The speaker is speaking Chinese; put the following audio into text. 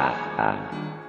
哈哈。